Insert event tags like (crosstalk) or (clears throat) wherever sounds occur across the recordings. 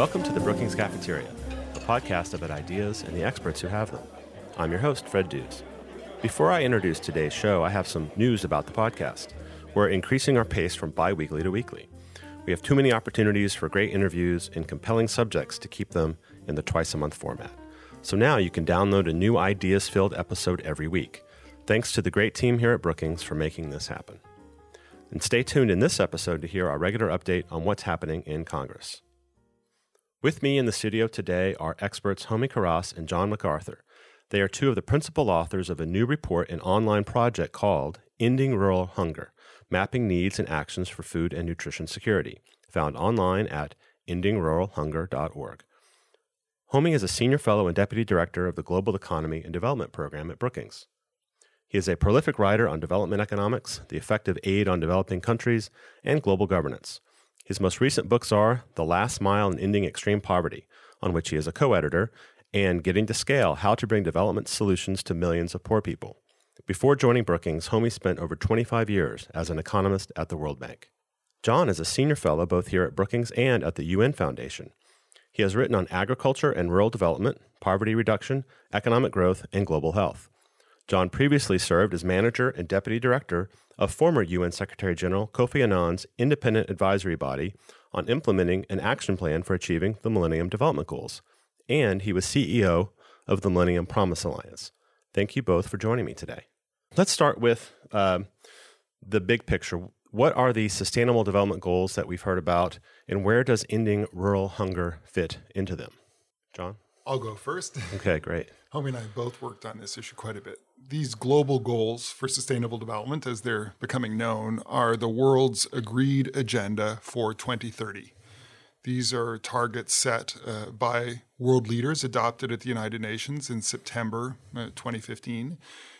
Welcome to the Brookings Cafeteria, a podcast about ideas and the experts who have them. I'm your host, Fred Dews. Before I introduce today's show, I have some news about the podcast. We're increasing our pace from bi weekly to weekly. We have too many opportunities for great interviews and compelling subjects to keep them in the twice a month format. So now you can download a new ideas filled episode every week. Thanks to the great team here at Brookings for making this happen. And stay tuned in this episode to hear our regular update on what's happening in Congress. With me in the studio today are experts Homi Kharas and John McArthur. They are two of the principal authors of a new report and online project called Ending Rural Hunger Mapping Needs and Actions for Food and Nutrition Security, found online at endingruralhunger.org. Homi is a senior fellow and deputy director of the Global Economy and Development Program at Brookings. He is a prolific writer on development economics, the effective aid on developing countries, and global governance. His most recent books are The Last Mile and Ending Extreme Poverty, on which he is a co editor, and Getting to Scale How to Bring Development Solutions to Millions of Poor People. Before joining Brookings, Homi spent over 25 years as an economist at the World Bank. John is a senior fellow both here at Brookings and at the UN Foundation. He has written on agriculture and rural development, poverty reduction, economic growth, and global health. John previously served as manager and deputy director of former UN Secretary General Kofi Annan's independent advisory body on implementing an action plan for achieving the Millennium Development Goals. And he was CEO of the Millennium Promise Alliance. Thank you both for joining me today. Let's start with uh, the big picture. What are the sustainable development goals that we've heard about, and where does ending rural hunger fit into them? John? I'll go first. Okay, great. (laughs) Homi and I both worked on this issue quite a bit. These global goals for sustainable development, as they're becoming known, are the world's agreed agenda for 2030. These are targets set uh, by world leaders adopted at the United Nations in September uh, 2015.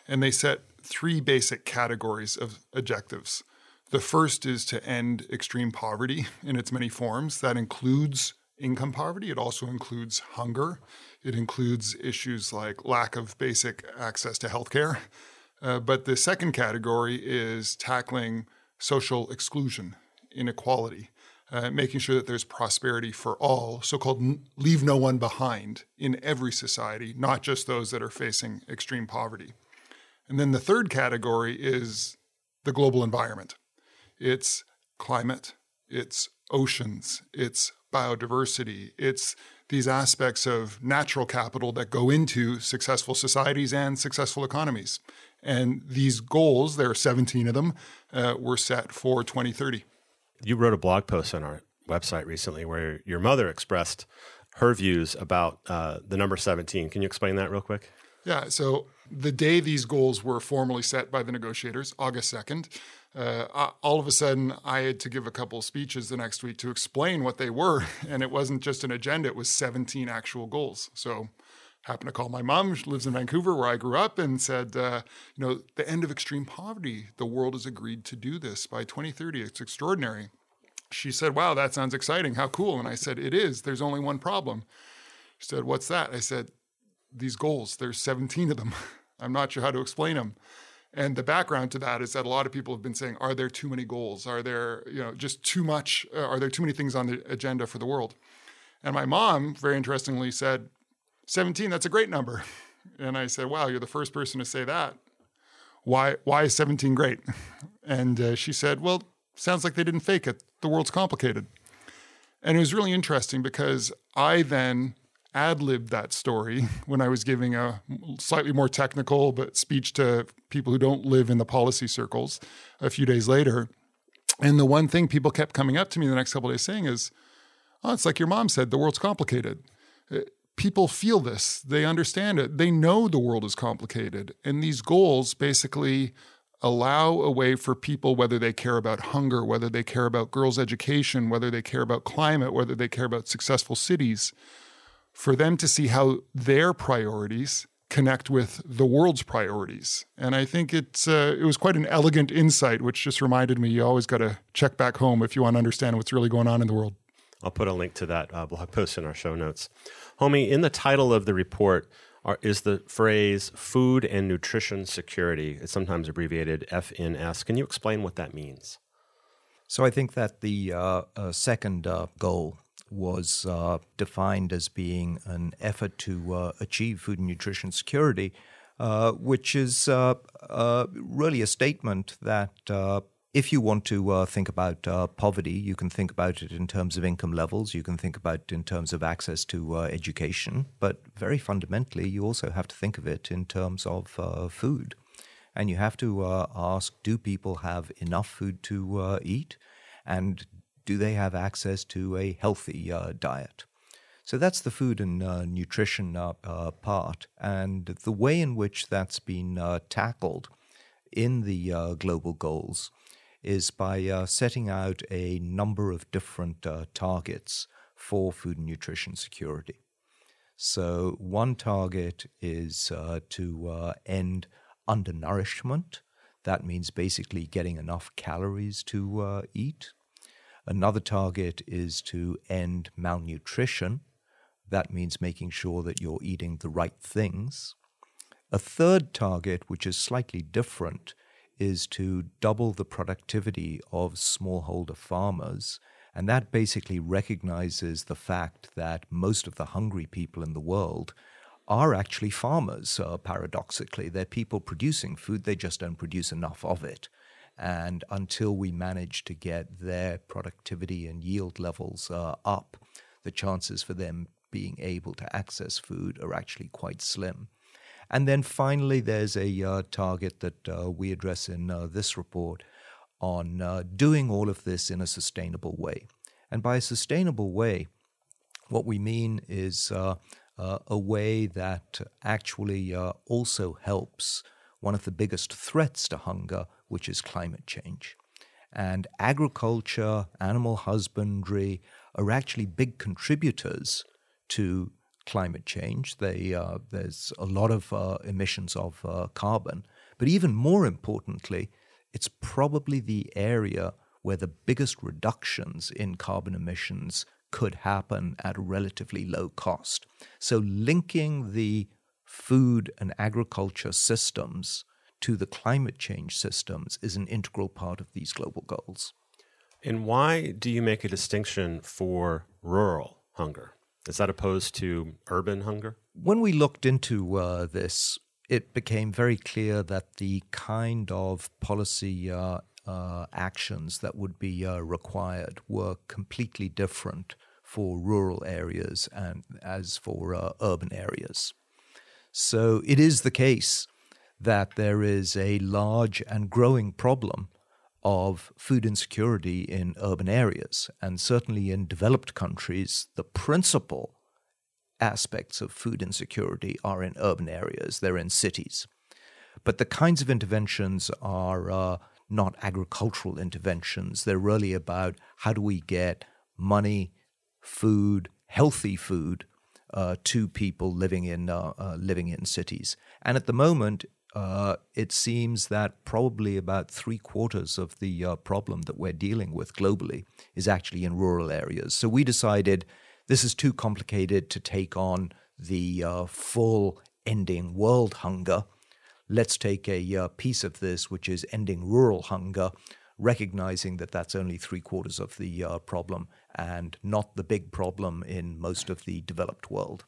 And they set three basic categories of objectives. The first is to end extreme poverty (laughs) in its many forms. That includes income poverty, it also includes hunger, it includes issues like lack of basic access to healthcare. Uh, but the second category is tackling social exclusion, inequality, uh, making sure that there's prosperity for all, so called leave no one behind in every society, not just those that are facing extreme poverty. And then the third category is the global environment it's climate, it's oceans, it's biodiversity, it's these aspects of natural capital that go into successful societies and successful economies. And these goals, there are 17 of them, uh, were set for 2030. You wrote a blog post on our website recently where your mother expressed her views about uh, the number 17. Can you explain that real quick? Yeah, so the day these goals were formally set by the negotiators, August 2nd, uh, all of a sudden I had to give a couple speeches the next week to explain what they were. (laughs) And it wasn't just an agenda, it was 17 actual goals. So happened to call my mom, she lives in Vancouver where I grew up, and said, uh, you know, the end of extreme poverty, the world has agreed to do this by 2030. It's extraordinary. She said, wow, that sounds exciting. How cool. And I said, it is. There's only one problem. She said, what's that? I said, these goals, there's 17 of them. (laughs) I'm not sure how to explain them. And the background to that is that a lot of people have been saying, are there too many goals? Are there, you know, just too much? Uh, are there too many things on the agenda for the world? And my mom, very interestingly, said, 17, that's a great number. (laughs) And I said, wow, you're the first person to say that. Why, why is 17 great? (laughs) And uh, she said, well, sounds like they didn't fake it. The world's complicated. And it was really interesting because I then ad libbed that story (laughs) when I was giving a slightly more technical but speech to people who don't live in the policy circles a few days later. And the one thing people kept coming up to me the next couple days saying is, "Oh, it's like your mom said, the world's complicated." Uh, people feel this, they understand it, they know the world is complicated, and these goals basically allow a way for people, whether they care about hunger, whether they care about girls' education, whether they care about climate, whether they care about successful cities, for them to see how their priorities connect with the world's priorities. And I think it's uh, it was quite an elegant insight, which just reminded me you always got to check back home if you want to understand what's really going on in the world. I'll put a link to that uh, blog post in our show notes. Homi, in the title of the report are, is the phrase food and nutrition security. It's sometimes abbreviated FNS. Can you explain what that means? So I think that the uh, uh second uh, goal was uh, defined as being an effort to uh, achieve food and nutrition security, uh, which is uh, uh, really a statement that if you want to uh, think about uh, poverty, you can think about it in terms of income levels. You can think about it in terms of access to uh, education. But very fundamentally, you also have to think of it in terms of food. And you have to ask do people have enough food to eat? And do they have access to a healthy diet? So that's the food and nutrition part. And the way in which that's been tackled in the global goals is by uh, setting out a number of different uh, targets for food and nutrition security. So, one target is uh, to uh, end undernourishment. That means basically getting enough calories to uh, eat. Another target is to end malnutrition. That means making sure that you're eating the right things. A third target, which is slightly different, is to double the productivity of smallholder farmers. And that basically recognizes the fact that most of the hungry people in the world are actually farmers, uh, paradoxically. They're people producing food, they just don't produce enough of it. And until we manage to get their productivity and yield levels uh, up, the chances for them being able to access food are actually quite slim. And then finally, there's a uh, target that uh, we address in uh, this report on uh, doing all of this in a sustainable way. And by a sustainable way, what we mean is uh, uh, a way that actually also helps one of the biggest threats to hunger, which is climate change. And agriculture, animal husbandry are actually big contributors to climate change. They, uh, there's a lot of uh, emissions of uh, carbon. But even more importantly, it's probably the area where the biggest reductions in carbon emissions could happen at a relatively low cost. So, linking the food and agriculture systems to the climate change systems is an integral part of these global goals. And why do you make a distinction for rural hunger? Is that opposed to urban hunger? When we looked into uh, this, it became very clear that the kind of policy uh, uh, actions that would be uh, required were completely different for rural areas and as for uh, urban areas. So it is the case that there is a large and growing problem of food insecurity in urban areas. And certainly in developed countries, the principal aspects of food insecurity are in urban areas, they're in cities. But the kinds of interventions are uh, not agricultural interventions. They're really about how do we get money, food, healthy food uh, to people living in uh, uh living in cities. And at the moment, uh, it seems that probably about three quarters of the uh, problem that we're dealing with globally is actually in rural areas. So we decided this is too complicated to take on the uh, full ending world hunger. Let's take a uh, piece of this, which is ending rural hunger, recognizing that that's only three quarters of the uh, problem and not the big problem in most of the developed world.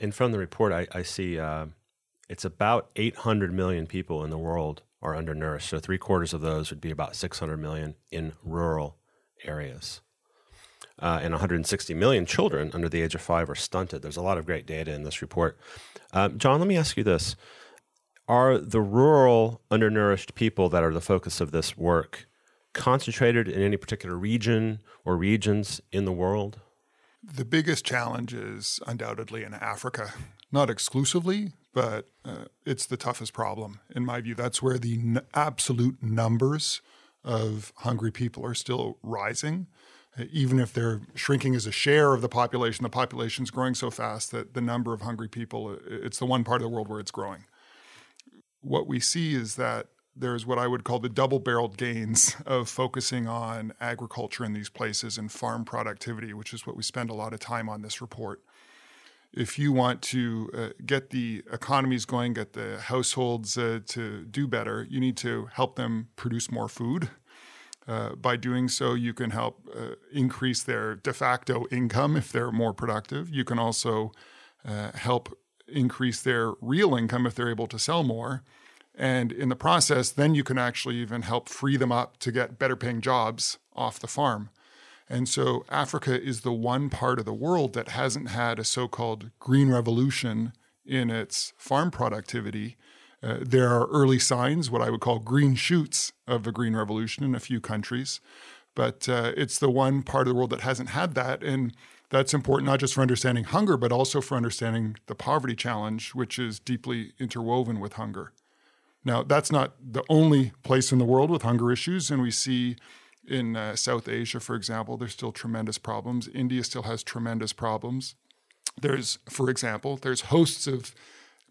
And from the report, I, I see it's about 800 million people in the world are undernourished. So three quarters of those would be about 600 million in rural areas. Uh, and 160 million children under the age of five are stunted. There's a lot of great data in this report. Um, John, let me ask you this. Are the rural undernourished people that are the focus of this work concentrated in any particular region or regions in the world? The biggest challenge is undoubtedly in Africa, not exclusively, but uh, it's the toughest problem in my view. That's where the n- absolute numbers of hungry people are still rising. Uh, even if they're shrinking as a share of the population, the population is growing so fast that the number of hungry people, uh, it's the one part of the world where it's growing. What we see is that there's what I would call the double barreled gains of focusing on agriculture in these places and farm productivity, which is what we spend a lot of time on this report if you want to uh, get the economies going, get the households uh, to do better, you need to help them produce more food. Uh, by doing so, you can help uh, increase their de facto income if they're more productive. You can also uh, help increase their real income if they're able to sell more. And in the process, then you can actually even help free them up to get better paying jobs off the farm. And so Africa is the one part of the world that hasn't had a so called green revolution in its farm productivity. Uh, there are early signs, what I would call green shoots of a green revolution in a few countries. But uh, it's the one part of the world that hasn't had that. And that's important not just for understanding hunger, but also for understanding the poverty challenge, which is deeply interwoven with hunger. Now, that's not the only place in the world with hunger issues. And we see in uh, South Asia, for example, there's still tremendous problems. India still has tremendous problems. There's, for example, there's hosts of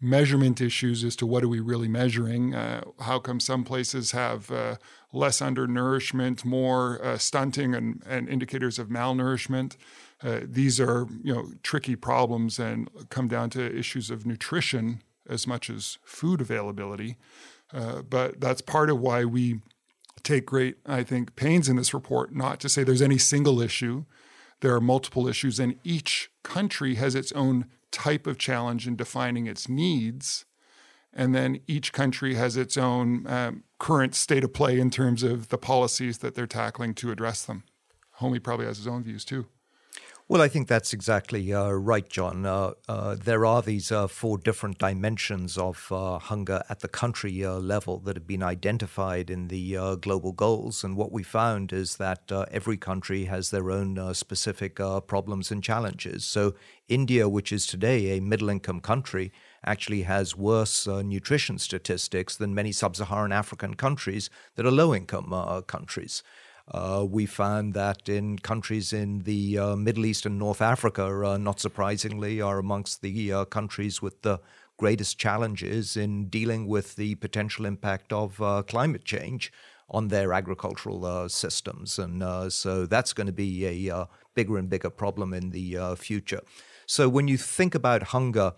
measurement issues as to what are we really measuring. Uh, how come some places have uh, less undernourishment, more uh, stunting, and, and, indicators of malnourishment? Uh, these are you know tricky problems and come down to issues of nutrition as much as food availability. Uh, but that's part of why we take great, I think, pains in this report not to say there's any single issue. There are multiple issues, and each country has its own type of challenge in defining its needs. And then each country has its own um, current state of play in terms of the policies that they're tackling to address them. Homi probably has his own views too. Well, I think that's exactly uh, right, John. Uh, uh, there are these uh, four different dimensions of uh, hunger at the country uh, level that have been identified in the global goals. And what we found is that every country has their own specific problems and challenges. So, India, which is today a middle income country, actually has worse nutrition statistics than many sub Saharan African countries that are low income countries. Uh, we found that in countries in the uh, Middle East and North Africa, uh, not surprisingly, are amongst the uh, countries with the greatest challenges in dealing with the potential impact of uh, climate change on their agricultural systems. And so that's going to be a bigger and bigger problem in the future. So when you think about hunger,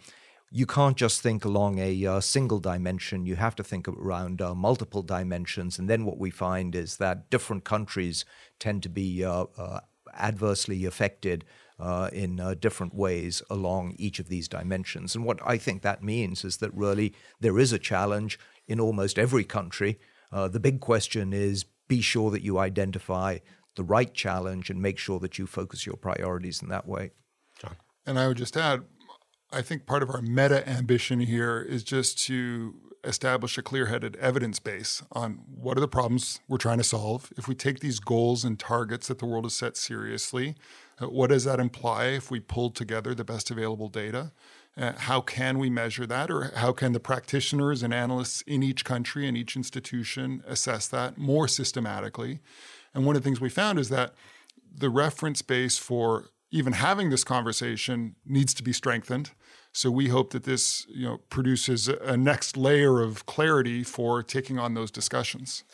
you can't just think along a uh, single dimension. You have to think around uh, multiple dimensions. And then what we find is that different countries tend to be uh, uh adversely affected uh, in uh, different ways along each of these dimensions. And what I think that means is that really there is a challenge in almost every country. the big question is be sure that you identify the right challenge and make sure that you focus your priorities in that way. John. And I would just add I think part of our meta ambition here is just to establish a clear headed evidence base on what are the problems we're trying to solve. If we take these goals and targets that the world has set seriously, uh, what does that imply if we pull together the best available data? Uh, how can we measure that, or how can the practitioners and analysts in each country and each institution assess that more systematically? And one of the things we found is that the reference base for even having this conversation needs to be strengthened. So we hope that this, you know, produces a next layer of clarity for taking on those discussions.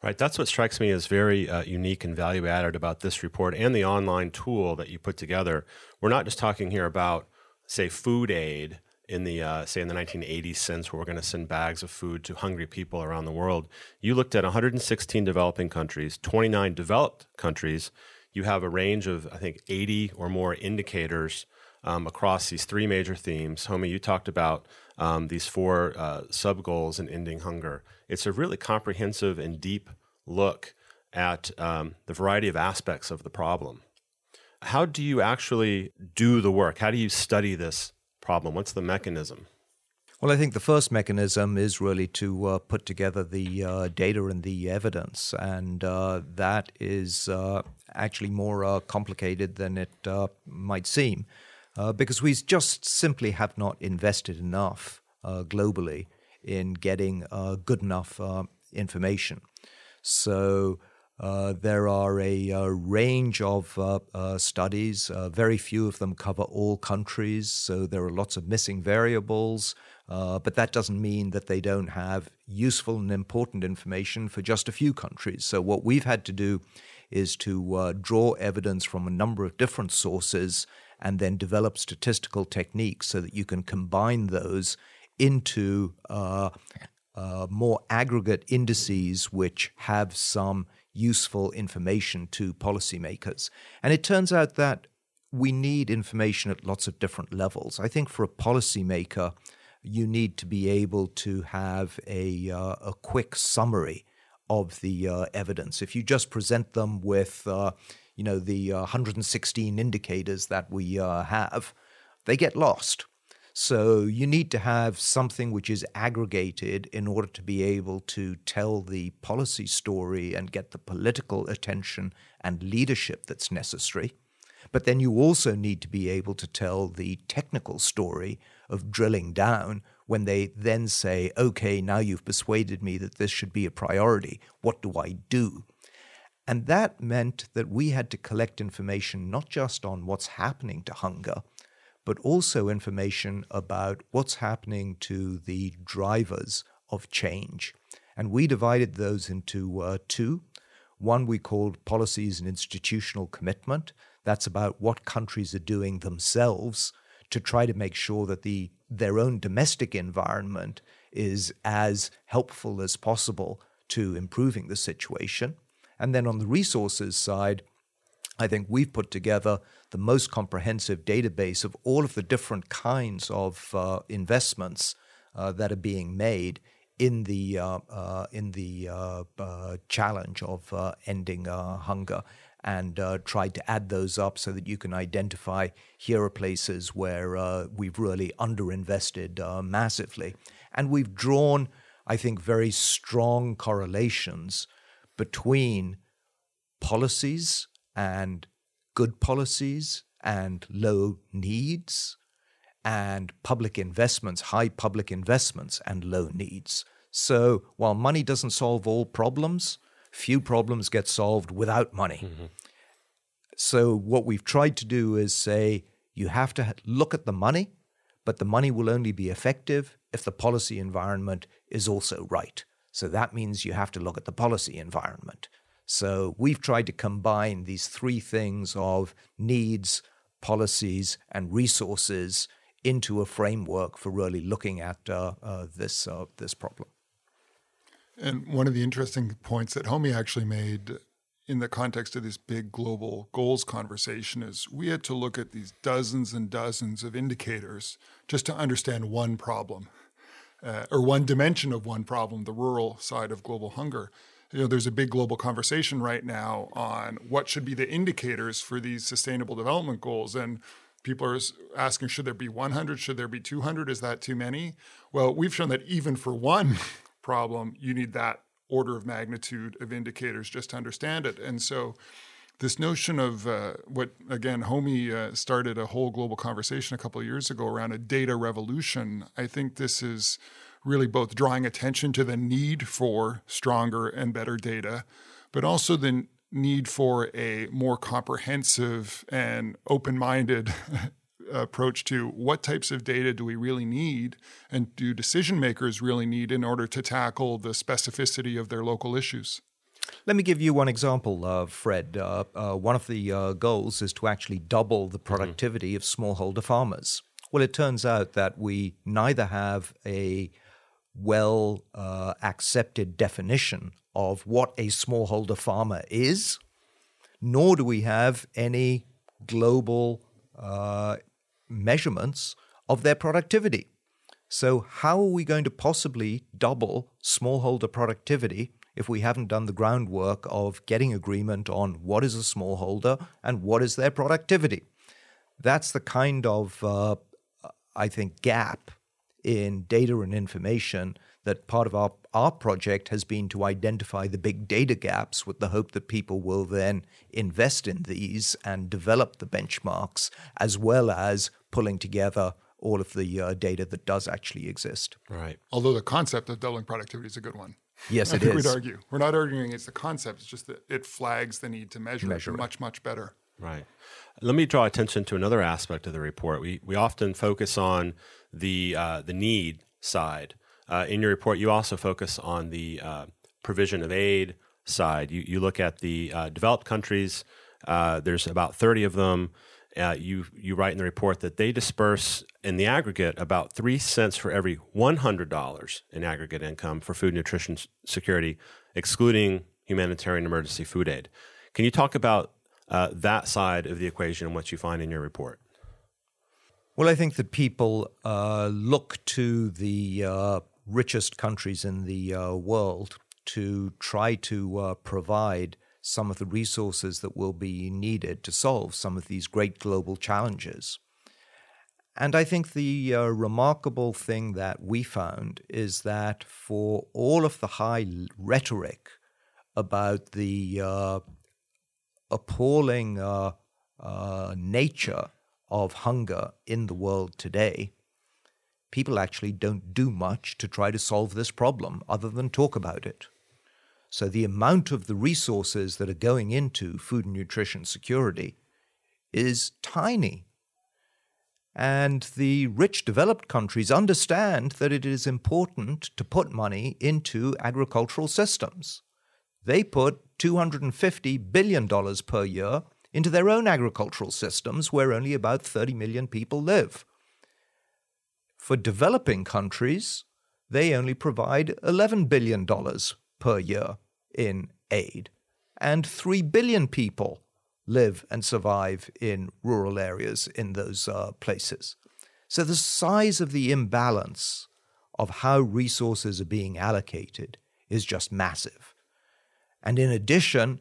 Right. That's what strikes me as very uh, unique and value added about this report and the online tool that you put together. We're not just talking here about, say, food aid in the uh, say in the 1980s sense, where we're going to send bags of food to hungry people around the world. You looked at 116 developing countries, 29 developed countries, you have a range of, I think, 80 or more indicators um, across these three major themes. Homi, you talked about um, these four uh, sub goals in ending hunger. It's a really comprehensive and deep look at um, the variety of aspects of the problem. How do you actually do the work? How do you study this problem? What's the mechanism? Well, I think the first mechanism is really to uh, put together the uh, data and the evidence, and uh, that is uh, actually more uh, complicated than it uh, might seem, because we just simply have not invested enough globally in getting good enough information. So. There are a, a range of studies. very few of them cover all countries, so there are lots of missing variables. Uh, but that doesn't mean that they don't have useful and important information for just a few countries. So, what we've had to do is to uh, draw evidence from a number of different sources and then develop statistical techniques so that you can combine those into uh, uh more aggregate indices which have some useful information to policymakers. And it turns out that we need information at lots of different levels. I think for a policymaker, you need to be able to have a, uh, a quick summary of the uh, evidence. If you just present them with, uh, you know, the 116 indicators that we uh, have, they get lost. So you need to have something which is aggregated in order to be able to tell the policy story and get the political attention and leadership that's necessary. But then you also need to be able to tell the technical story of drilling down when they then say, okay, now you've persuaded me that this should be a priority. What do I do? And that meant that we had to collect information not just on what's happening to hunger, but also information about what's happening to the drivers of change. And we divided those into uh, two. One we called policies and institutional commitment. That's about what countries are doing themselves to try to make sure that the their own domestic environment is as helpful as possible to improving the situation. And then on the resources side, I think we've put together the most comprehensive database of all of the different kinds of uh, investments uh, that are being made in the uh, uh in the uh, uh, challenge of ending hunger, and uh, tried to add those up so that you can identify here are places where uh, we've really underinvested uh, massively, and we've drawn, I think, very strong correlations between policies and good policies and low needs and public investments, high public investments and low needs. So while money doesn't solve all problems, few problems get solved without money. Mm-hmm. So what we've tried to do is say you have to look at the money, but the money will only be effective if the policy environment is also right. So that means you have to look at the policy environment. So we've tried to combine these three things of needs, policies, and resources into a framework for really looking at uh, uh, this uh, this problem. And one of the interesting points that Homi actually made in the context of this big global goals conversation is we had to look at these dozens and dozens of indicators just to understand one problem uh, or one dimension of one problem, the rural side of global hunger you know, there's a big global conversation right now on what should be the indicators for these sustainable development goals. And people are asking, should there be 100? Should there be 200? Is that too many? Well, we've shown that even for one (laughs) problem, you need that order of magnitude of indicators just to understand it. And so, this notion of uh, what again Homi uh, started a whole global conversation a couple of years ago around a data revolution. I think this is really both drawing attention to the need for stronger and better data, but also the need for a more comprehensive and open minded (laughs) approach to what types of data do we really need and do decision makers really need in order to tackle the specificity of their local issues. Let me give you one example, uh, Fred. Uh, uh, one of the uh, goals is to actually double the mm-hmm. productivity mm-hmm. of smallholder farmers. Well, it turns out that we neither have a well uh, accepted definition of what a smallholder farmer is, nor do we have any global uh, measurements of their productivity. So, how are we going to possibly double smallholder productivity if we haven't done the groundwork of getting agreement on what is a smallholder and what is their productivity? That's the kind of, uh, I think, gap in data and information that part of our, our project has been to identify the big data gaps with the hope that people will then invest in these and develop the benchmarks as well as pulling together all of the uh, data that does actually exist. Right. Although the concept of doubling productivity is a good one. Yes, (laughs) it I think is. We'd argue. We're not arguing it's the concept, it's just that it flags the need to measure, measure it much, much better. Right. Let me draw attention to another aspect of the report. We, we often focus on the, uh, the need side. Uh, in your report, you also focus on the uh, provision of aid side. You, you look at the uh, developed countries, uh, there's about 30 of them. Uh, you, you write in the report that they disperse in the aggregate about three cents for every $100 in aggregate income for food nutrition security, excluding humanitarian emergency food aid. Can you talk about uh, that side of the equation and what you find in your report? Well, I think that people uh, look to the uh, richest countries in the uh, world to try to uh, provide some of the resources that will be needed to solve some of these great global challenges. And I think the uh, remarkable thing that we found is that for all of the high rhetoric about the uh, appalling uh, uh nature of hunger in the world today, people actually don't do much to try to solve this problem other than talk about it. So the amount of the resources that are going into food and nutrition security is tiny. And the rich developed countries understand that it is important to put money into agricultural systems. They put $250 billion per year into their own agricultural systems where only about 30 million people live. For developing countries, they only provide $11 billion per year in aid, and 3 billion people live and survive in rural areas in those uh, places. So the size of the imbalance of how resources are being allocated is just massive. And in addition,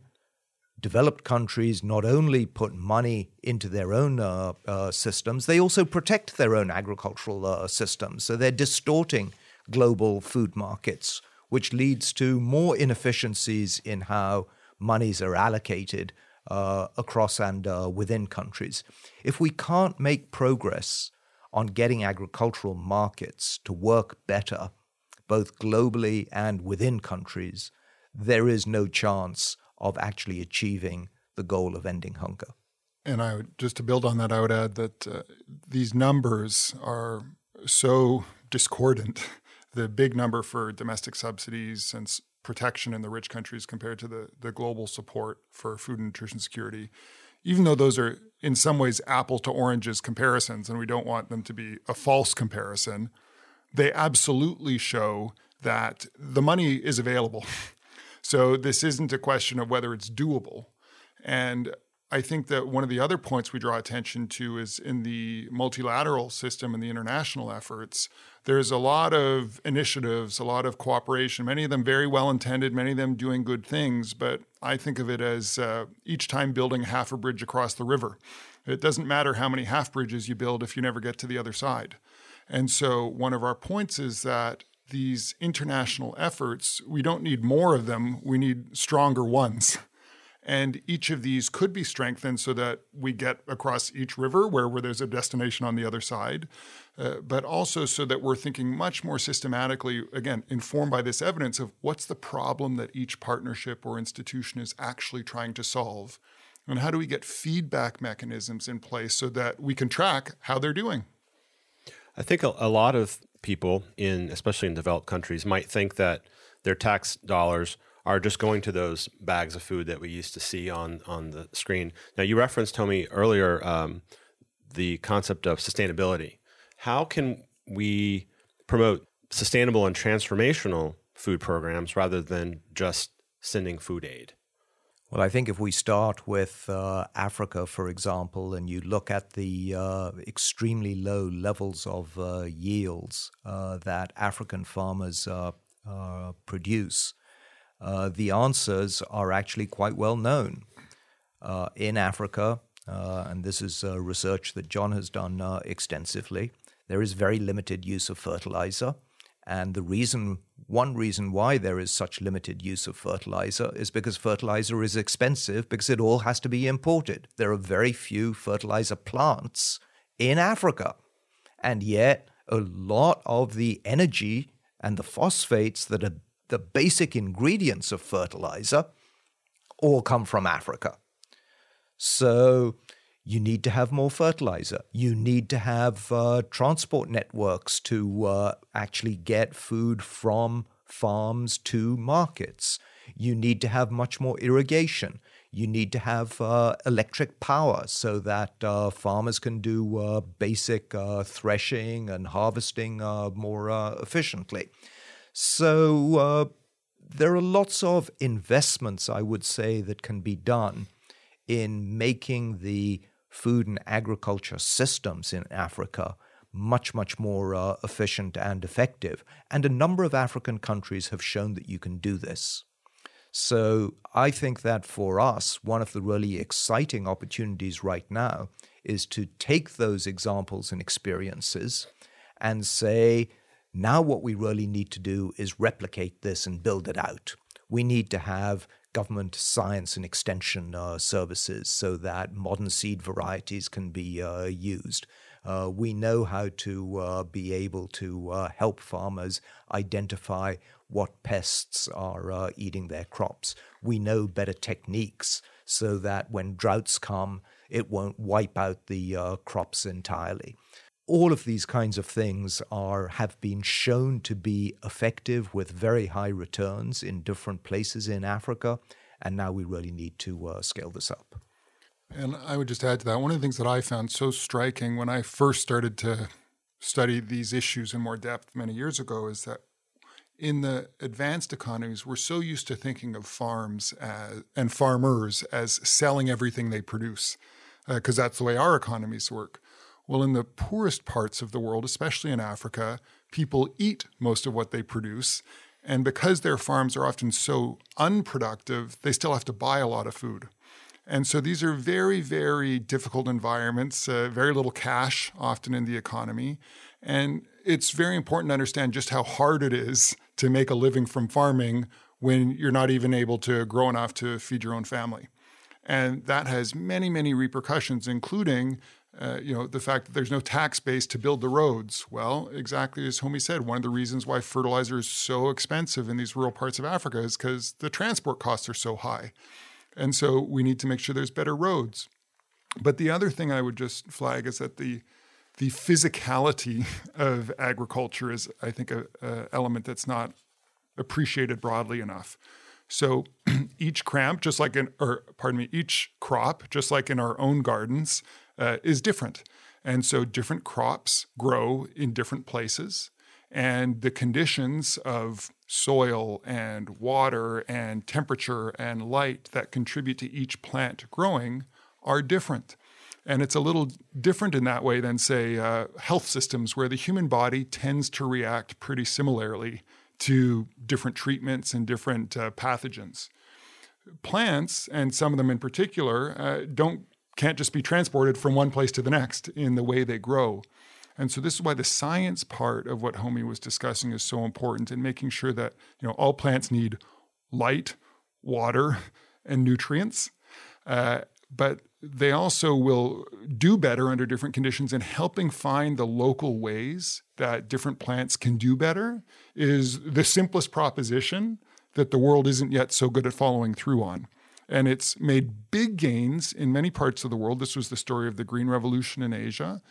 developed countries not only put money into their own uh, uh, systems, they also protect their own agricultural uh, systems. So they're distorting global food markets, which leads to more inefficiencies in how monies are allocated uh, across and uh, within countries. If we can't make progress on getting agricultural markets to work better, both globally and within countries, there is no chance of actually achieving the goal of ending hunger. And I would, just to build on that, I would add that uh, these numbers are so discordant. (laughs) The big number for domestic subsidies and protection in the rich countries compared to the, the global support for food and nutrition security, even though those are in some ways apple to oranges comparisons, and we don't want them to be a false comparison, they absolutely show that the money is available. (laughs) So this isn't a question of whether it's doable. And I think that one of the other points we draw attention to is in the multilateral system and the international efforts, there's a lot of initiatives, a lot of cooperation, many of them very well intended, many of them doing good things. But I think of it as uh, each time building half a bridge across the river. It doesn't matter how many half bridges you build if you never get to the other side. And so, one of our points is that these international efforts, we don't need more of them, we need stronger ones. And each of these could be strengthened so that we get across each river where, where there's a destination on the other side, uh, but also so that we're thinking much more systematically, again, informed by this evidence of what's the problem that each partnership or institution is actually trying to solve. And how do we get feedback mechanisms in place so that we can track how they're doing? I think a, a lot of people in especially in developed countries might think that their tax dollars are just going to those bags of food that we used to see on on the screen. Now you referenced Homi earlier um, the concept of sustainability. How can we promote sustainable and transformational food programs rather than just sending food aid? Well, I think if we start with uh, Africa, for example, and you look at the uh, extremely low levels of uh, yields uh, that African farmers uh, uh, produce, the answers are actually quite well known. in Africa, and this is research that John has done extensively, there is very limited use of fertilizer. And the reason, one reason why there is such limited use of fertilizer is because fertilizer is expensive because it all has to be imported. There are very few fertilizer plants in Africa. And yet, a lot of the energy and the phosphates that are the basic ingredients of fertilizer all come from Africa. So, you need to have more fertilizer. You need to have uh, transport networks to uh, actually get food from farms to markets. You need to have much more irrigation. You need to have uh, electric power so that uh, farmers can do uh, basic uh, threshing and harvesting more efficiently. So, there are lots of investments, I would say, that can be done in making the food and agriculture systems in Africa much, much more uh, efficient and effective. And a number of African countries have shown that you can do this. So I think that for us, one of the really exciting opportunities right now is to take those examples and experiences and say, now what we really need to do is replicate this and build it out. We need to have government science and extension uh, services so that modern seed varieties can be uh, used. Uh, we know how to uh, be able to uh, help farmers identify what pests are uh, eating their crops. We know better techniques so that when droughts come, it won't wipe out the crops entirely. All of these kinds of things are have been shown to be effective with very high returns in different places in Africa, and now we really need to uh, scale this up. And I would just add to that one of the things that I found so striking when I first started to study these issues in more depth many years ago is that in the advanced economies, we're so used to thinking of farms as, and farmers as selling everything they produce, because uh, that's the way our economies work. Well, in the poorest parts of the world, especially in Africa, people eat most of what they produce. And because their farms are often so unproductive, they still have to buy a lot of food. And so these are very, very difficult environments, uh, very little cash often in the economy. And it's very important to understand just how hard it is to make a living from farming when you're not even able to grow enough to feed your own family. And that has many, many repercussions, including uh, you know, the fact that there's no tax base to build the roads. Well, exactly as Homi said, one of the reasons why fertilizer is so expensive in these rural parts of Africa is because the transport costs are so high. And so we need to make sure there's better roads. But the other thing I would just flag is that the the physicality (laughs) of agriculture is, I think, a, a element that's not appreciated broadly enough. So (clears throat) each cramp, just like in, or pardon me, each crop, just like in our own gardens, uh, is different. And so different crops grow in different places and the conditions of soil and water and temperature and light that contribute to each plant growing are different. And it's a little different in that way than, say, uh, health systems, where the human body tends to react pretty similarly to different treatments and different uh, pathogens. Plants, and some of them in particular, uh, don't can't just be transported from one place to the next in the way they grow. And so this is why the science part of what Homi was discussing is so important in making sure that you know all plants need light, water, and nutrients. Uh, but they also will do better under different conditions and helping find the local ways that different plants can do better is the simplest proposition that the world isn't yet so good at following through on. And it's made big gains in many parts of the world. This was the story of the Green Revolution in Asia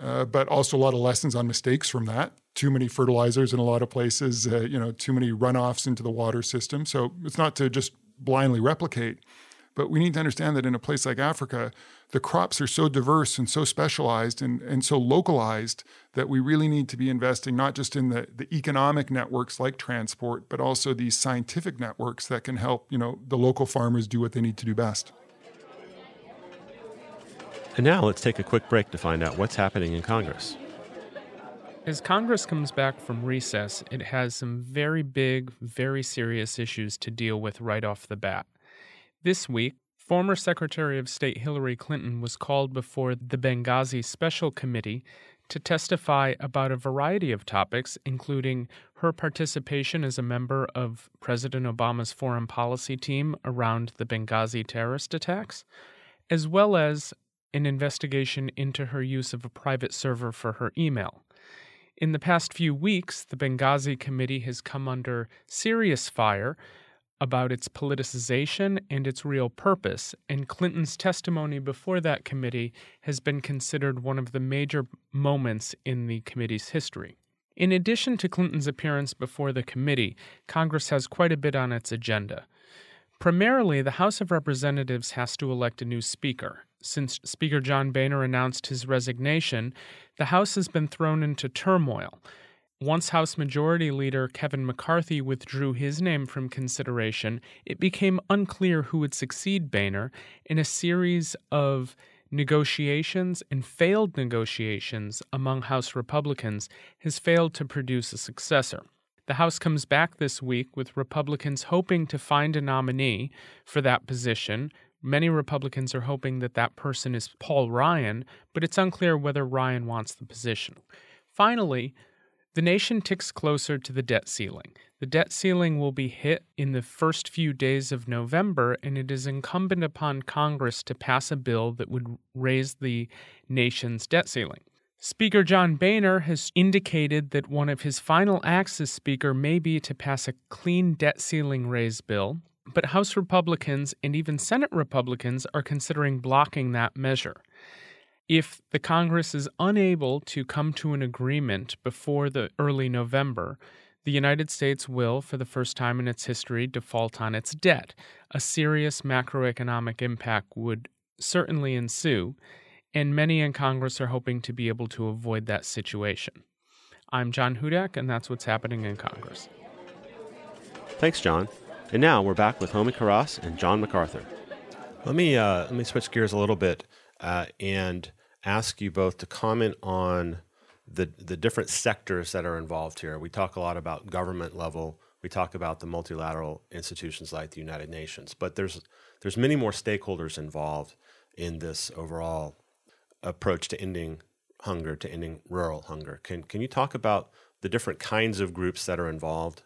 uh, but also a lot of lessons on mistakes from that. Too many fertilizers in a lot of places, uh, you know, too many runoffs into the water system. So it's not to just blindly replicate, but we need to understand that in a place like Africa, the crops are so diverse and so specialized and, and so localized that we really need to be investing not just in the, the economic networks like transport, but also these scientific networks that can help, you know, the local farmers do what they need to do best. And now let's take a quick break to find out what's happening in Congress. As Congress comes back from recess, it has some very big, very serious issues to deal with right off the bat. This week, former Secretary of State Hillary Clinton was called before the Benghazi Special Committee to testify about a variety of topics, including her participation as a member of President Obama's foreign policy team around the Benghazi terrorist attacks, as well as an investigation into her use of a private server for her email. In the past few weeks, the Benghazi Committee has come under serious fire about its politicization and its real purpose, and Clinton's testimony before that committee has been considered one of the major moments in the committee's history. In addition to Clinton's appearance before the committee, Congress has quite a bit on its agenda. Primarily, the House of Representatives has to elect a new speaker, since Speaker John Boehner announced his resignation, the House has been thrown into turmoil. Once House Majority Leader Kevin McCarthy withdrew his name from consideration, it became unclear who would succeed Boehner in a series of negotiations and failed negotiations among House Republicans has failed to produce a successor. The House comes back this week with Republicans hoping to find a nominee for that position. Many Republicans are hoping that that person is Paul Ryan, but it's unclear whether Ryan wants the position. Finally, the nation ticks closer to the debt ceiling. The debt ceiling will be hit in the first few days of November, and it is incumbent upon Congress to pass a bill that would raise the nation's debt ceiling. Speaker John Boehner has indicated that one of his final acts as Speaker may be to pass a clean debt ceiling raise bill, but House Republicans and even Senate Republicans are considering blocking that measure if the Congress is unable to come to an agreement before the early November, the United States will, for the first time in its history, default on its debt. A serious macroeconomic impact would certainly ensue, and many in Congress are hoping to be able to avoid that situation. I'm John Hudak, and that's what's happening in Congress. Thanks, John. And now we're back with Homi Kharas and John McArthur. Let me uh, let me switch gears a little bit uh, and ask you both to comment on the the different sectors that are involved here. We talk a lot about government level. We talk about the multilateral institutions like the United Nations, but there's there's many more stakeholders involved in this overall approach to ending hunger, to ending rural hunger. Can can you talk about the different kinds of groups that are involved?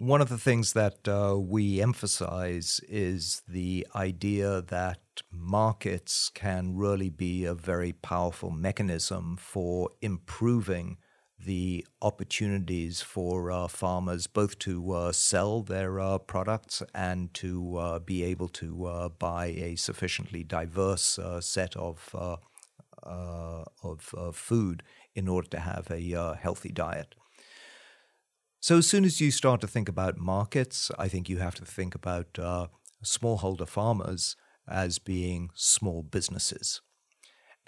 One of the things that uh, we emphasize is the idea that markets can really be a very powerful mechanism for improving the opportunities for uh, farmers both to uh, sell their uh, products and to uh, be able to uh, buy a sufficiently diverse set of of food in order to have a healthy diet. So, as soon as you start to think about markets, I think you have to think about uh, smallholder farmers as being small businesses.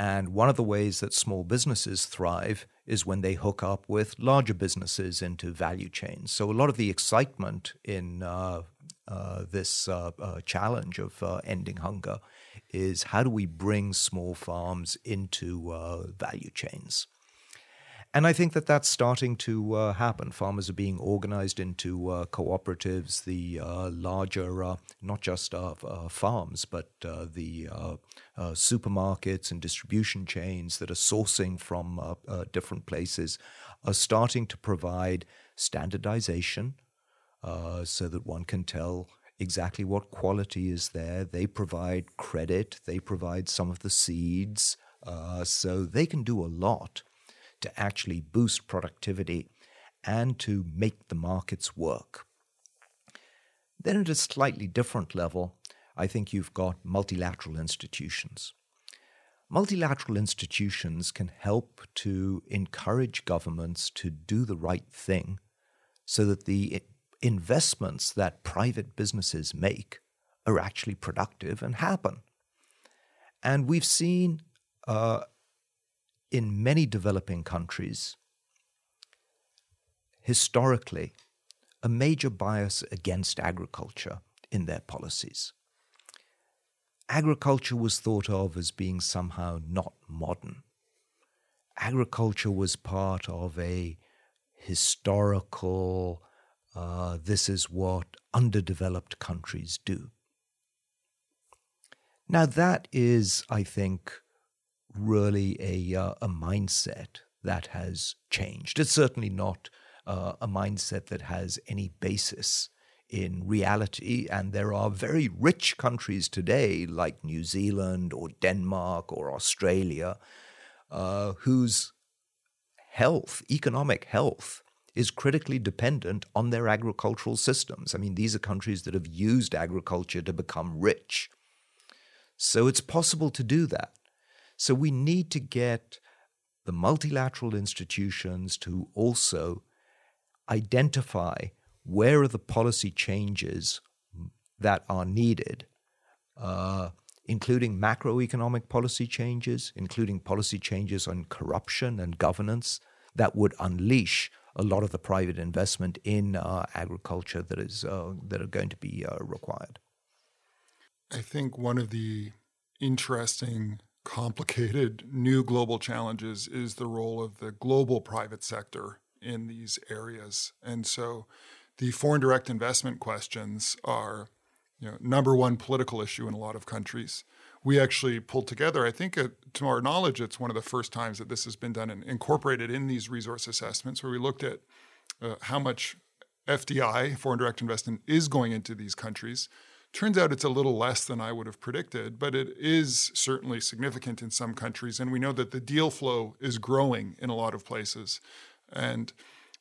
And one of the ways that small businesses thrive is when they hook up with larger businesses into value chains. So, a lot of the excitement in uh, uh, this uh, uh challenge of uh, ending hunger is how do we bring small farms into uh, value chains? And I think that that's starting to uh, happen. Farmers are being organized into uh, cooperatives, the uh, larger, uh, not just uh, uh, farms, but the supermarkets and distribution chains that are sourcing from different places are starting to provide standardization so that one can tell exactly what quality is there. They provide credit, they provide some of the seeds, so they can do a lot to actually boost productivity and to make the markets work. Then, at a slightly different level, I think you've got multilateral institutions. Multilateral institutions can help to encourage governments to do the right thing so that the investments that private businesses make are actually productive and happen. And we've seen uh, in many developing countries, historically, a major bias against agriculture in their policies. Agriculture was thought of as being somehow not modern. Agriculture was part of a historical, uh, this is what underdeveloped countries do. Now, that is, I think, really a, uh, a mindset that has changed. It's certainly not uh, a mindset that has any basis in reality. And there are very rich countries today, like New Zealand or Denmark or Australia, uh, whose health, economic health, is critically dependent on their agricultural systems. I mean, these are countries that have used agriculture to become rich. So it's possible to do that. So we need to get the multilateral institutions to also identify where are the policy changes that are needed, uh, including macroeconomic policy changes, including policy changes on corruption and governance that would unleash a lot of the private investment in uh, agriculture that is uh, that are going to be uh, required. I think one of the interesting, complicated new global challenges is the role of the global private sector in these areas, and so the foreign direct investment questions are you know, number one political issue in a lot of countries. We actually pulled together, I think, uh, to our knowledge, it's one of the first times that this has been done and incorporated in these resource assessments, where we looked at uh, how much FDI, foreign direct investment, is going into these countries. Turns out it's a little less than I would have predicted, but it is certainly significant in some countries. And we know that the deal flow is growing in a lot of places. And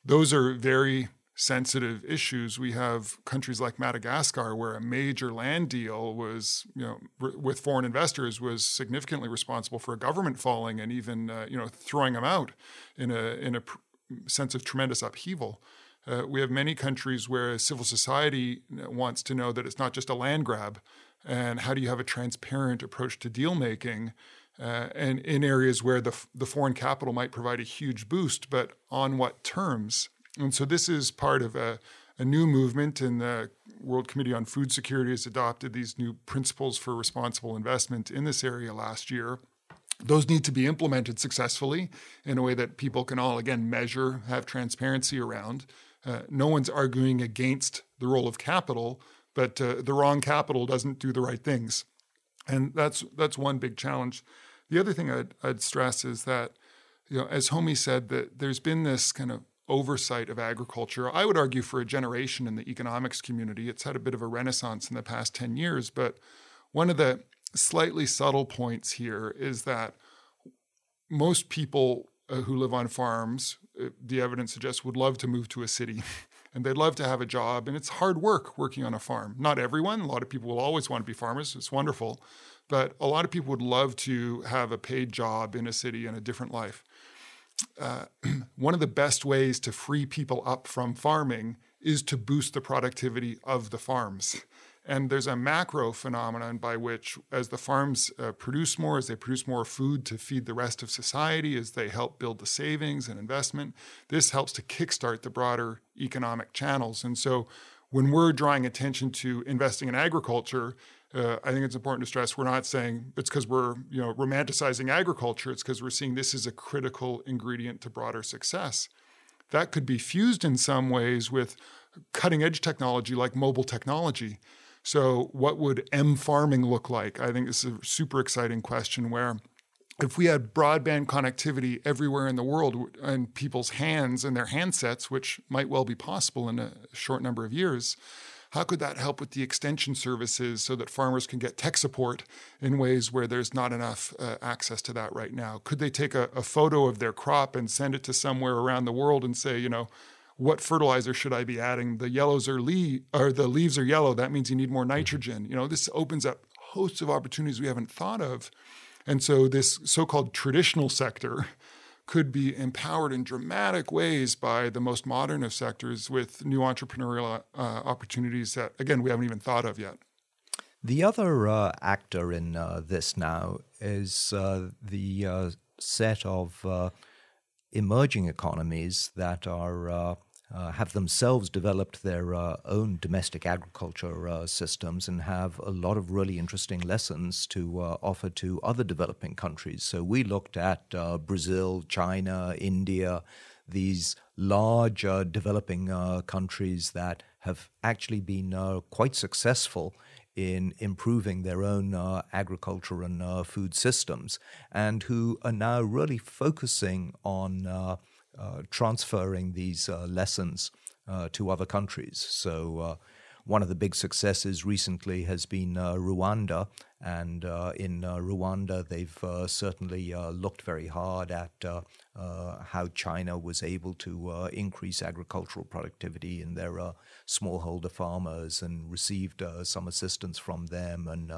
those are very sensitive issues. We have countries like Madagascar, where a major land deal was, you know, r- with foreign investors was significantly responsible for a government falling and even, uh, you know, throwing them out in a in a pr- sense of tremendous upheaval. Uh, we have many countries where civil society wants to know that it's not just a land grab, and how do you have a transparent approach to deal making. Uh, and in areas where the, the foreign capital might provide a huge boost, but on what terms? And so this is part of a, a new movement, and the World Committee on Food Security has adopted these new principles for responsible investment in this area last year. Those need to be implemented successfully in a way that people can all, again, measure, have transparency around. Uh, no one's arguing against the role of capital, but uh, the wrong capital doesn't do the right things. And that's, that's one big challenge. The other thing I'd, I'd stress is that, you know, as Homi said, that there's been this kind of oversight of agriculture. I would argue for a generation in the economics community. It's had a bit of a renaissance in the past 10 years, but one of the slightly subtle points here is that most people uh, who live on farms, the evidence suggests, would love to move to a city. (laughs) and they'd love to have a job, and it's hard work working on a farm. Not everyone, a lot of people will always want to be farmers, it's wonderful. But a lot of people would love to have a paid job in a city and a different life uh, (clears throat) one of the best ways to free people up from farming is to boost the productivity of the farms. And there's a macro phenomenon by which, as the farms uh, produce more, as they produce more food to feed the rest of society, as they help build the savings and investment, this helps to kickstart the broader economic channels. And so, when we're drawing attention to investing in agriculture, uh, I think it's important to stress we're not saying it's because we're you know romanticizing agriculture. It's because we're seeing this is a critical ingredient to broader success. That could be fused in some ways with cutting edge technology like mobile technology. So, what would M farming look like? I think this is a super exciting question where if we had broadband connectivity everywhere in the world in people's hands and their handsets, which might well be possible in a short number of years, how could that help with the extension services so that farmers can get tech support in ways where there's not enough uh, access to that right now? Could they take a, a photo of their crop and send it to somewhere around the world and say, you know, what fertilizer should I be adding? The yellows are le- or the leaves are yellow. That means you need more nitrogen. You know, this opens up hosts of opportunities we haven't thought of. And so this so-called traditional sector could be empowered in dramatic ways by the most modern of sectors with new entrepreneurial uh, opportunities that, again, we haven't even thought of yet. The other uh, actor in uh, this now is uh, the uh, set of uh, emerging economies that are uh, have themselves developed their uh, own domestic agriculture uh, systems and have a lot of really interesting lessons to uh, offer to other developing countries. So we looked at uh, Brazil, China, India, these large uh, developing countries that have actually been quite successful in improving their own uh, agriculture and uh, food systems, and who are now really focusing on uh, Uh, transferring these uh, lessons uh, to other countries. So, uh, one of the big successes recently has been uh, Rwanda, and in Rwanda, they've certainly looked very hard at how China was able to increase agricultural productivity in their smallholder farmers and received some assistance from them and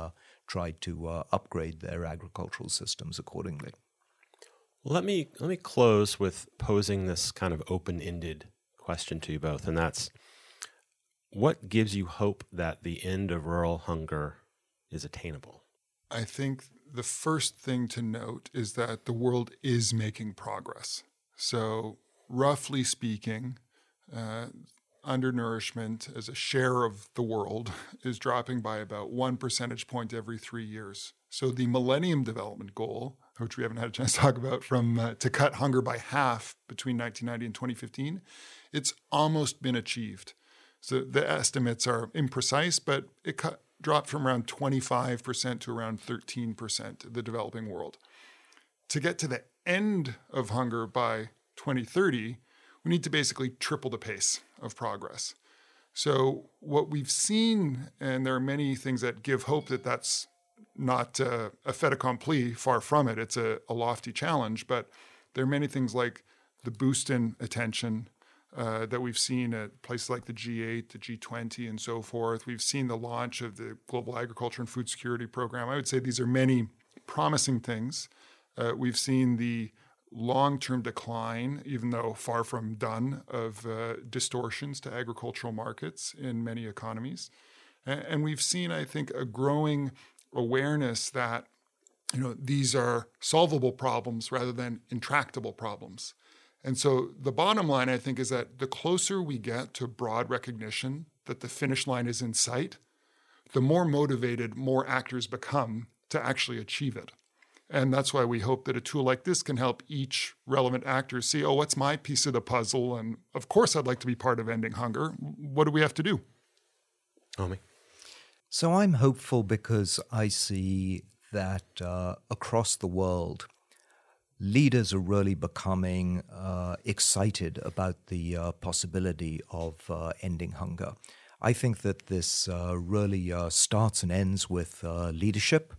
tried to upgrade their agricultural systems accordingly. Let me let me close with posing this kind of open-ended question to you both, and that's what gives you hope that the end of rural hunger is attainable? I think the first thing to note is that the world is making progress. So roughly speaking, uh, undernourishment as a share of the world (laughs) is dropping by about one percentage point every three years. So the Millennium Development Goal, which we haven't had a chance to talk about, from uh, to cut hunger by half between 1990 and 2015, it's almost been achieved. So the estimates are imprecise, but it cut, dropped from around 25% to around 13% the developing world. To get to the end of hunger by 2030, we need to basically triple the pace of progress. So, what we've seen, and there are many things that give hope that that's not uh, a fait accompli, far from it. It's a, a, lofty challenge, but there are many things like the boost in attention uh, that we've seen at places like the G8, the G20, and so forth. We've seen the launch of the Global Agriculture and Food Security Program. I would say these are many promising things. Uh, we've seen the long term decline, even though far from done, of uh, distortions to agricultural markets in many economies. And, and we've seen, I think, a growing awareness that you know these are solvable problems rather than intractable problems. And so the bottom line, I think, is that the closer we get to broad recognition that the finish line is in sight, the more motivated more actors become to actually achieve it. And that's why we hope that a tool like this can help each relevant actor see, oh, what's my piece of the puzzle? And of course, I'd like to be part of ending hunger. What do we have to do? Homi. So I'm hopeful because I see that uh, across the world, leaders are really becoming uh, excited about the uh, possibility of uh, ending hunger. I think that this uh, really uh, starts and ends with leadership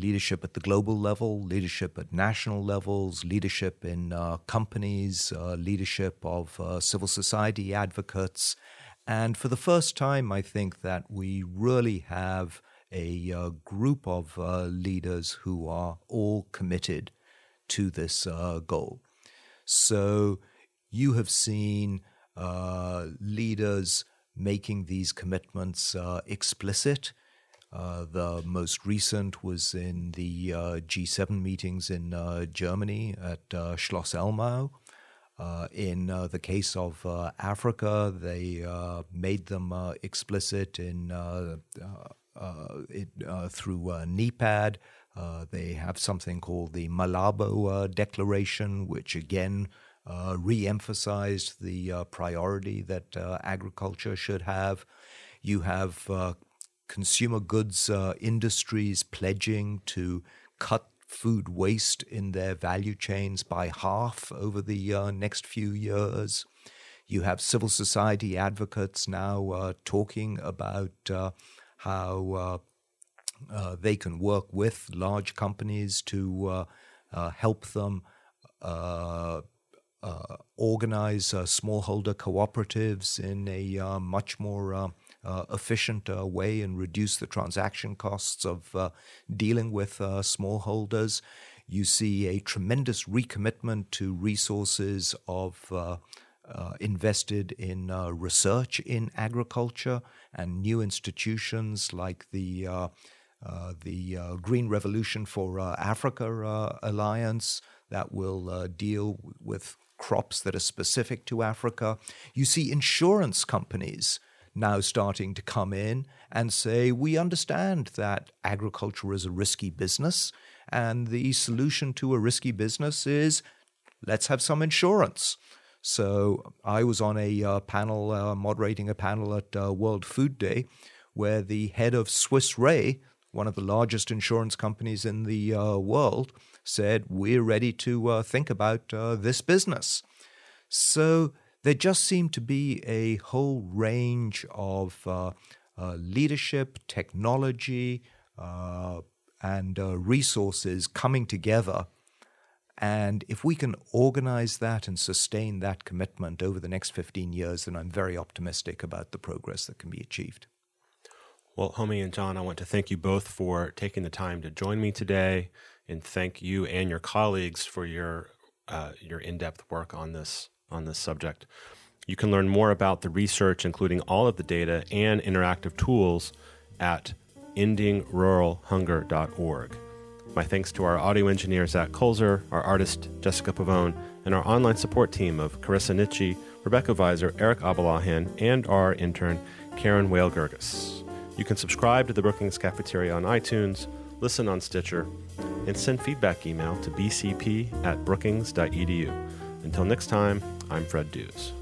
leadership at the global level, leadership at national levels, leadership in companies, leadership of civil society advocates. And for the first time, I think that we really have a uh, group of uh, leaders who are all committed to this uh, goal. So you have seen leaders making these commitments explicit uh, the most recent was in the uh, G7 meetings in uh, Germany at uh, Schloss Elmau. Uh, in uh, the case of uh, Africa, they uh, made them explicit in it, through NEPAD. they have something called the Malabo Declaration, which again uh, re-emphasized the uh, priority that uh, agriculture should have. You have consumer goods uh, industries pledging to cut food waste in their value chains by half over the uh, next few years. You have civil society advocates now uh, talking about uh, how uh, uh, they can work with large companies to help them. organize smallholder cooperatives in a much more uh, efficient uh, way and reduce the transaction costs of uh, dealing with uh, smallholders. You see a tremendous recommitment to resources of uh, uh, invested in research in agriculture and new institutions like the the Green Revolution for Africa Alliance that will deal with crops that are specific to Africa. You see insurance companies now starting to come in and say, we understand that agriculture is a risky business, and the solution to a risky business is let's have some insurance. So I was on a uh, panel, uh, moderating a panel at uh, World Food Day, where the head of Swiss Re, one of the largest insurance companies in the uh, world, said, We're ready to uh, think about uh, this business. So there just seemed to be a whole range of uh, uh, leadership, technology, uh, and uh, resources coming together. And if we can organize that and sustain that commitment over the next 15 years, then I'm very optimistic about the progress that can be achieved. Well, Homi and John, I want to thank you both for taking the time to join me today, and thank you and your colleagues for your uh, your in-depth work on this on this subject. You can learn more about the research, including all of the data and interactive tools, at endingruralhunger.org. My thanks to our audio engineer, Zach Kolzer, our artist, Jessica Pavone, and our online support team of Carissa Nitschi, Rebecca Viser, Eric Abalahin, and our intern, Karen Whale Gerges. You can subscribe to the Brookings Cafeteria on iTunes, listen on Stitcher, and send feedback email to bcp at brookings.edu. Until next time, I'm Fred Dews.